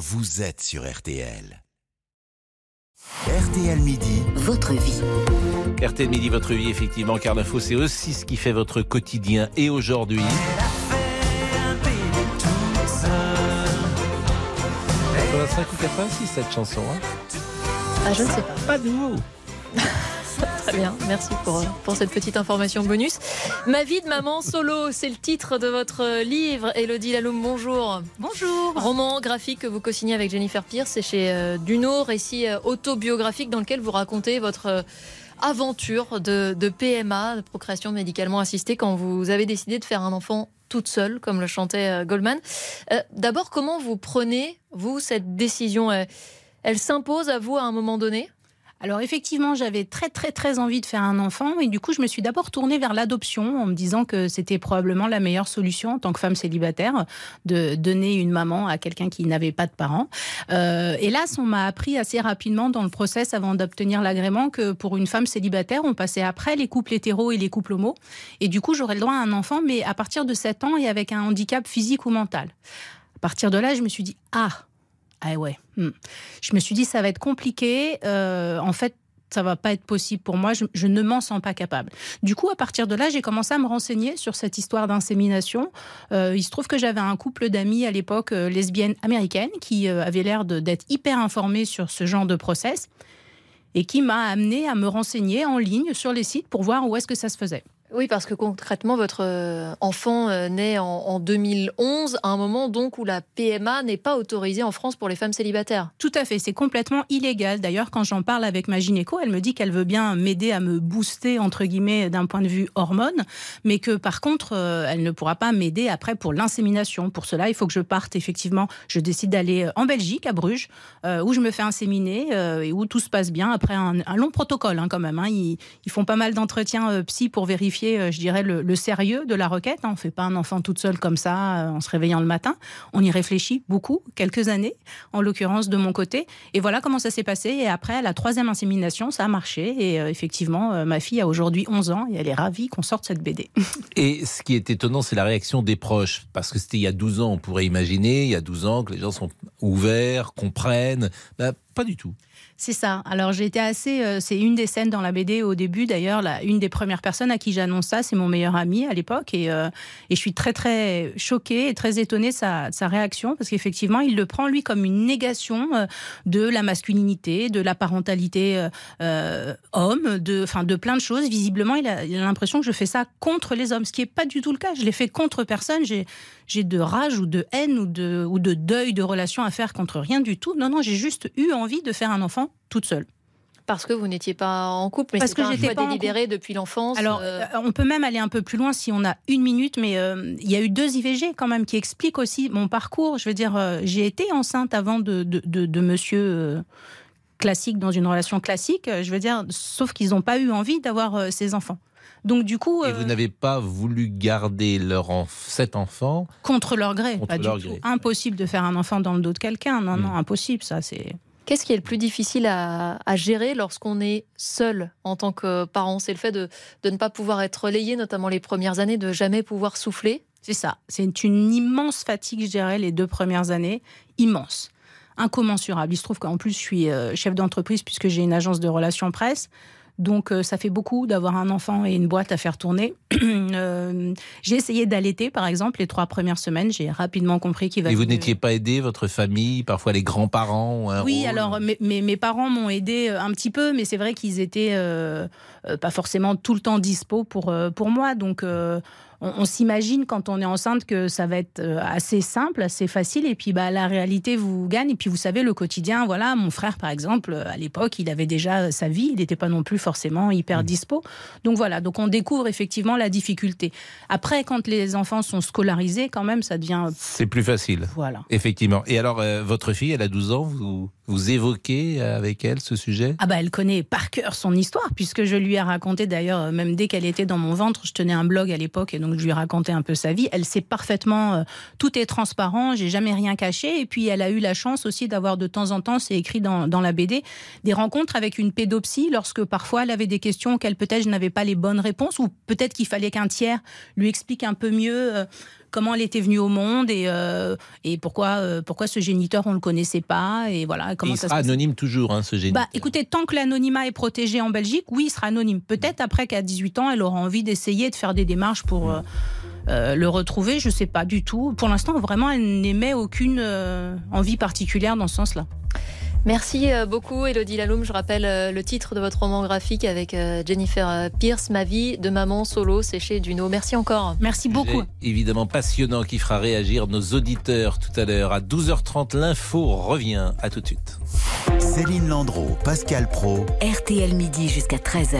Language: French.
vous êtes sur RTL. RTL Midi. Votre vie. RTL Midi, votre vie, effectivement, car l'info, c'est aussi ce qui fait votre quotidien. Et aujourd'hui. 85 ou 86 cette chanson. Hein? Ah, je ne sais pas. pas de mots. Très bien, merci pour, pour cette petite information bonus. Ma vie de maman solo, c'est le titre de votre livre. Elodie Laloum, bonjour. Bonjour. Roman graphique que vous co-signez avec Jennifer Pierce, c'est chez euh, Duno, récit euh, autobiographique dans lequel vous racontez votre euh, aventure de, de PMA, de procréation médicalement assistée, quand vous avez décidé de faire un enfant toute seule, comme le chantait Goldman. Euh, D'abord, comment vous prenez, vous, cette décision? Elle s'impose à vous à un moment donné? Alors effectivement, j'avais très très très envie de faire un enfant et du coup, je me suis d'abord tournée vers l'adoption en me disant que c'était probablement la meilleure solution en tant que femme célibataire de donner une maman à quelqu'un qui n'avait pas de parents. Euh, hélas, on m'a appris assez rapidement dans le process avant d'obtenir l'agrément que pour une femme célibataire, on passait après les couples hétéros et les couples homo et du coup, j'aurais le droit à un enfant mais à partir de 7 ans et avec un handicap physique ou mental. À partir de là, je me suis dit ah ah ouais. hmm. Je me suis dit, ça va être compliqué. Euh, en fait, ça va pas être possible pour moi. Je, ne m'en sens pas capable. Du coup, à partir de là, j'ai commencé à me renseigner sur cette histoire d'insémination. Euh, il se trouve que j'avais un couple d'amis à l'époque euh, lesbiennes américaines qui avaient l'air d'être hyper informés sur ce genre de process et qui m'a amené à me renseigner en ligne sur les sites pour voir où est-ce que ça se faisait. Oui, parce que concrètement, votre euh, enfant euh, naît en, en 2011, à un moment donc où la PMA n'est pas autorisée en France pour les femmes célibataires. Tout à fait, c'est complètement illégal. D'ailleurs, quand j'en parle avec ma gynéco, elle me dit qu'elle veut bien m'aider à me booster, entre guillemets, d'un point de vue hormone, mais que par contre, euh, elle ne pourra pas m'aider après pour l'insémination. Pour cela, il faut que je parte, effectivement, je décide d'aller en Belgique, à Bruges, où je me fais inséminer et où tout se passe bien, après un, long protocole hein, quand même. hein. Ils, ils font pas mal d'entretiens euh, psy pour vérifier, euh, je dirais, le, sérieux de la requête. hein. On fait pas un enfant toute seule comme ça, euh, en se réveillant le matin. On y réfléchit beaucoup, quelques années, en l'occurrence de mon côté. Et voilà comment ça s'est passé. Et après, la troisième insémination, ça a marché. Et euh, effectivement, ma fille a aujourd'hui 11 ans et elle est ravie qu'on sorte cette BD. Et ce qui est étonnant, c'est la réaction des proches. Parce que c'était il y a 12 ans, on pourrait imaginer, il y a 12 ans, que les gens sont ouverts, comprennent. Ben, du tout. C'est ça. Alors j'ai été assez. euh, c'est une des scènes dans la BD au début d'ailleurs. Une des premières personnes à qui j'annonce ça, c'est mon meilleur ami à l'époque. Et, euh, et je suis très très choquée et très étonnée de sa, sa réaction parce qu'effectivement, il le prend lui comme une négation euh, de la masculinité, de la parentalité homme, de, enfin, de plein de choses. Visiblement, il a il a l'impression que je fais ça contre les hommes, ce qui n'est pas du tout le cas. Je l'ai fait contre personne. J'ai j'ai de rage ou de haine ou de, ou de deuil de relation à faire contre rien du tout. Non, non, j'ai juste eu envie de faire un enfant toute seule. Parce que vous n'étiez pas en couple, mais Parce c'est que j'étais pas délibéré depuis l'enfance. Alors, euh, euh, on peut même aller un peu plus loin si on a une minute, mais euh, il y a eu deux IVG quand même qui expliquent aussi mon parcours. Je veux dire, euh, j'ai été enceinte avant de, de, de- de monsieur euh, classique dans une relation classique. Je veux dire, sauf qu'ils n'ont pas eu envie d'avoir euh, ces enfants. Donc du coup, Et euh, vous n'avez pas voulu garder leur enf- cet enfant. contre leur gré, Contre pas leur du gré, tout. Impossible de faire un enfant dans le dos de quelqu'un. Non, Mm. non, impossible. Ça, c'est. Qu'est-ce qui est le plus difficile à, gérer lorsqu'on est seul en tant que parent? C'est le fait de, de ne pas pouvoir être relayé, notamment les premières années, de jamais pouvoir souffler? C'est ça. C'est une immense fatigue, je dirais, les deux premières années. Immense. Incommensurable. Il se trouve qu'en plus, je suis euh, chef d'entreprise puisque j'ai une agence de relations presse. Donc, euh, ça fait beaucoup d'avoir un enfant et une boîte à faire tourner. Euh, j'ai essayé d'allaiter, par exemple, les trois premières semaines. J'ai rapidement compris qu'il va Et vous n'étiez pas aidé, votre famille, parfois les grands-parents Oui, rôle alors mes, mes- mes parents m'ont aidé euh, un petit peu, mais c'est vrai qu'ils étaient euh, pas forcément tout le temps dispo pour, pour moi. Donc, euh, on, on s'imagine quand on est enceinte que ça va être euh, assez simple, assez facile, et puis bah, la réalité vous gagne. Et puis vous savez, le quotidien, voilà, mon frère par exemple, euh, à l'époque, il avait déjà euh, sa vie, il n'était pas non plus forcément hyper dispo. Donc voilà, donc on découvre effectivement la difficulté. Après, quand les enfants sont scolarisés, quand même, ça devient. C'est plus facile. Voilà. Effectivement. Et alors, euh, votre fille, elle a 12 ans, vous, vous évoquez avec elle ce sujet? Ah bah elle connaît par cœur son histoire puisque je lui ai raconté d'ailleurs même dès qu'elle était dans mon ventre, je tenais un blog à l'époque et donc je lui ai un peu sa vie. Elle sait parfaitement, euh, tout est transparent, j'ai jamais rien caché et puis elle a eu la chance aussi d'avoir de temps en temps, c'est écrit dans, dans la BD, des rencontres avec une pédopsie lorsque parfois elle avait des questions auxquelles peut-être je n'avais pas les bonnes réponses ou peut-être qu'il fallait qu'un tiers lui explique un peu mieux. euh, comment elle était venue au monde et, et pourquoi, pourquoi ce géniteur, on ne le connaissait pas. Et voilà, comment il sera anonyme toujours, hein, ce géniteur. Bah, écoutez, tant que l'anonymat est protégé en Belgique, oui, il sera anonyme. Peut-être après qu'à 18 ans, elle aura envie d'essayer de faire des démarches pour. Mm. le retrouver, je ne sais pas du tout. Pour l'instant, vraiment, elle n'émet aucune envie particulière dans ce sens-là. Merci euh, beaucoup, Elodie Laloum. Je rappelle euh, le titre de votre roman graphique avec euh, Jennifer Pierce, Ma vie de maman solo, c'est chez Duno. Merci encore. Merci beaucoup. Évidemment passionnant qui fera réagir nos auditeurs tout à l'heure. À 12h30, l'info revient. À tout de suite. Céline Landreau, Pascal Pro. RTL midi jusqu'à 13h.